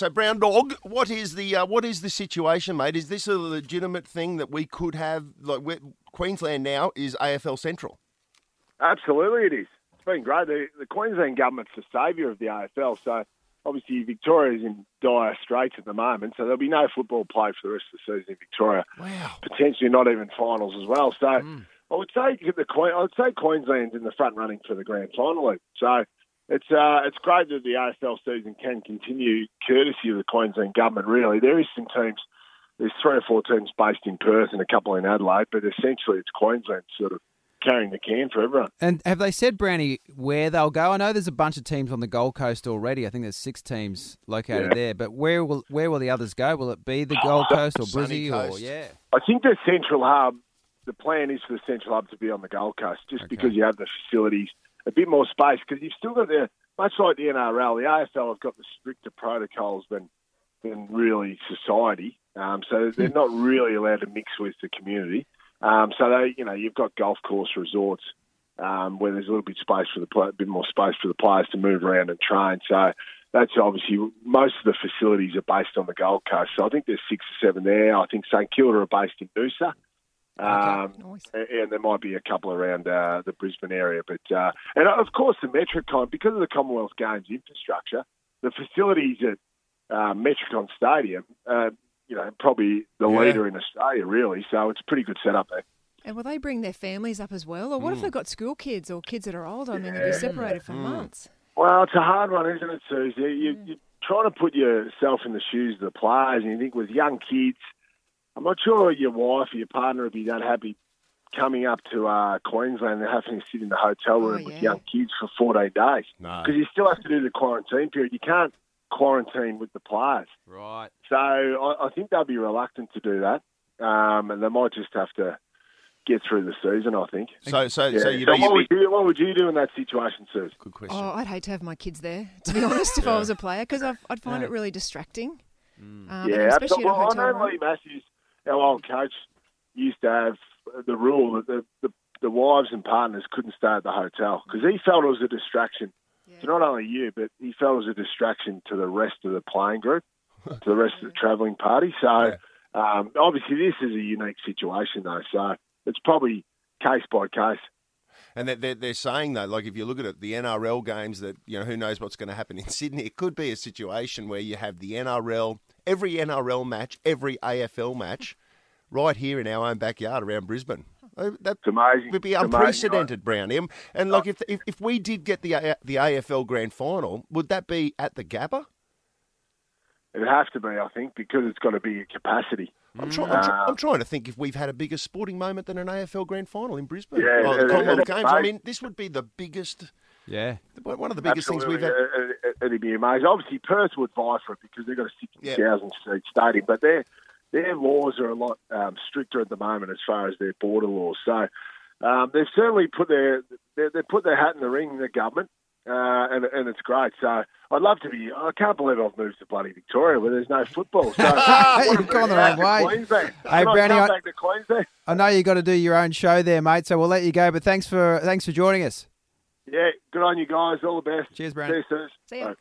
So Brown Dog, what is the uh, what is the situation, mate? Is this a legitimate thing that we could have? Like Queensland now is AFL Central. Absolutely, it is. It's been great. The, the Queensland government's the saviour of the AFL, so obviously Victoria's in dire straits at the moment, so there'll be no football played for the rest of the season in Victoria. Wow. Potentially not even finals as well. So Mm. I would say the I would say Queensland's in the front running for the grand final. So it's uh, it's great that the AFL season can continue, courtesy of the Queensland government. Really, there is some teams. There's three or four teams based in Perth and a couple in Adelaide, but essentially it's Queensland sort of carrying the can for everyone. And have they said, Brownie, where they'll go? I know there's a bunch of teams on the Gold Coast already. I think there's six teams located Yeah. there. But where will where will the others go? Will it be the Gold Coast or Sunny Brizzy or yeah? I think the central hub, the plan is for the central hub to be on the Gold Coast, just Okay. because you have the facilities, a bit more space, because you've still got the much like the NRL, the AFL have got the stricter protocols than than really society. Um, so they're not really allowed to mix with the community. Um, so they, you know, you've got golf course resorts um, where there's a little bit space for the play, a bit more space for the players to move around and train. So that's obviously most of the facilities are based on the Gold Coast. So I think there's six or seven there. I think St Kilda are based in Noosa. Um, Nice. and and there might be a couple around uh, the Brisbane area, but uh, and of course the Metricon because of the Commonwealth Games infrastructure, the facilities at uh, Metricon Stadium, uh, you know, probably the Yeah. leader in Australia, really. So it's a pretty good setup there. And will they bring their families up as well? Or what Mm. if they've got school kids or kids that are older? I mean, they'll be separated for Mm. months. Well, it's a hard one, isn't it, Susie? You, You're trying to put yourself in the shoes of the players, and you think with young kids, I'm not sure your wife or your partner would be that happy coming up to uh, Queensland and having to sit in the hotel room Oh, with yeah. young kids for 14 days. No. Because you still have to do the quarantine period. You can't quarantine with the players. Right. So I, I think they'll be reluctant to do that, um, and they might just have to get through the season. I think. So so Yeah. so you So what, would you, what would you do in that situation, Suze? good question. Oh, I'd hate to have my kids there, to be honest, if I was a player, because I'd find Yeah. it really distracting. Um, yeah, especially absolutely. in a Well, hotel I know. Leigh Matthews, our old coach, used to have the rule that the, the, the wives and partners couldn't stay at the hotel because he felt it was a distraction to not only you, but he felt it was a distraction to the rest of the playing group, to the rest of the travelling party. So um, obviously this is a unique situation though, so it's probably case by case. And they're, they're, they're saying though, like if you look at it, the NRL games that you know who knows what's going to happen in Sydney. It could be a situation where you have the NRL, every NRL match, every AFL match, right here in our own backyard around Brisbane. Uh, That It's amazing. It would be It's unprecedented, Brown. Um, And like if, if if we did get the the AFL grand final, would that be at the Gabba? It'd have to be, I think, because it's got to be a capacity. I'm, try, I'm, try, Uh, I'm trying to think if we've had a bigger sporting moment than an AFL grand final in Brisbane. Yeah, oh, the Commonwealth Games. I mean, this would be the biggest, Yeah. one of the biggest things we've Absolutely. had. Uh, uh, It'd be amazing. Obviously, Perth would vie for it because they've got a Yeah. 60,000 seat stadium, but their their laws are a lot um, stricter at the moment as far as their border laws. So um, they've certainly put their they they've put their hat in the ring, the government, uh, and and it's great. So I'd love to be. I can't believe I've moved to bloody Victoria where there's no football. So You've gone the wrong way. Queensland. Hey, I Brownie, I- back to Queensland? I know you've got to do your own show there, mate. So we'll let you go. But thanks for thanks for joining us. Yeah, good on you guys. All the best. Cheers, See Brownie. you soon. See ya. Bye.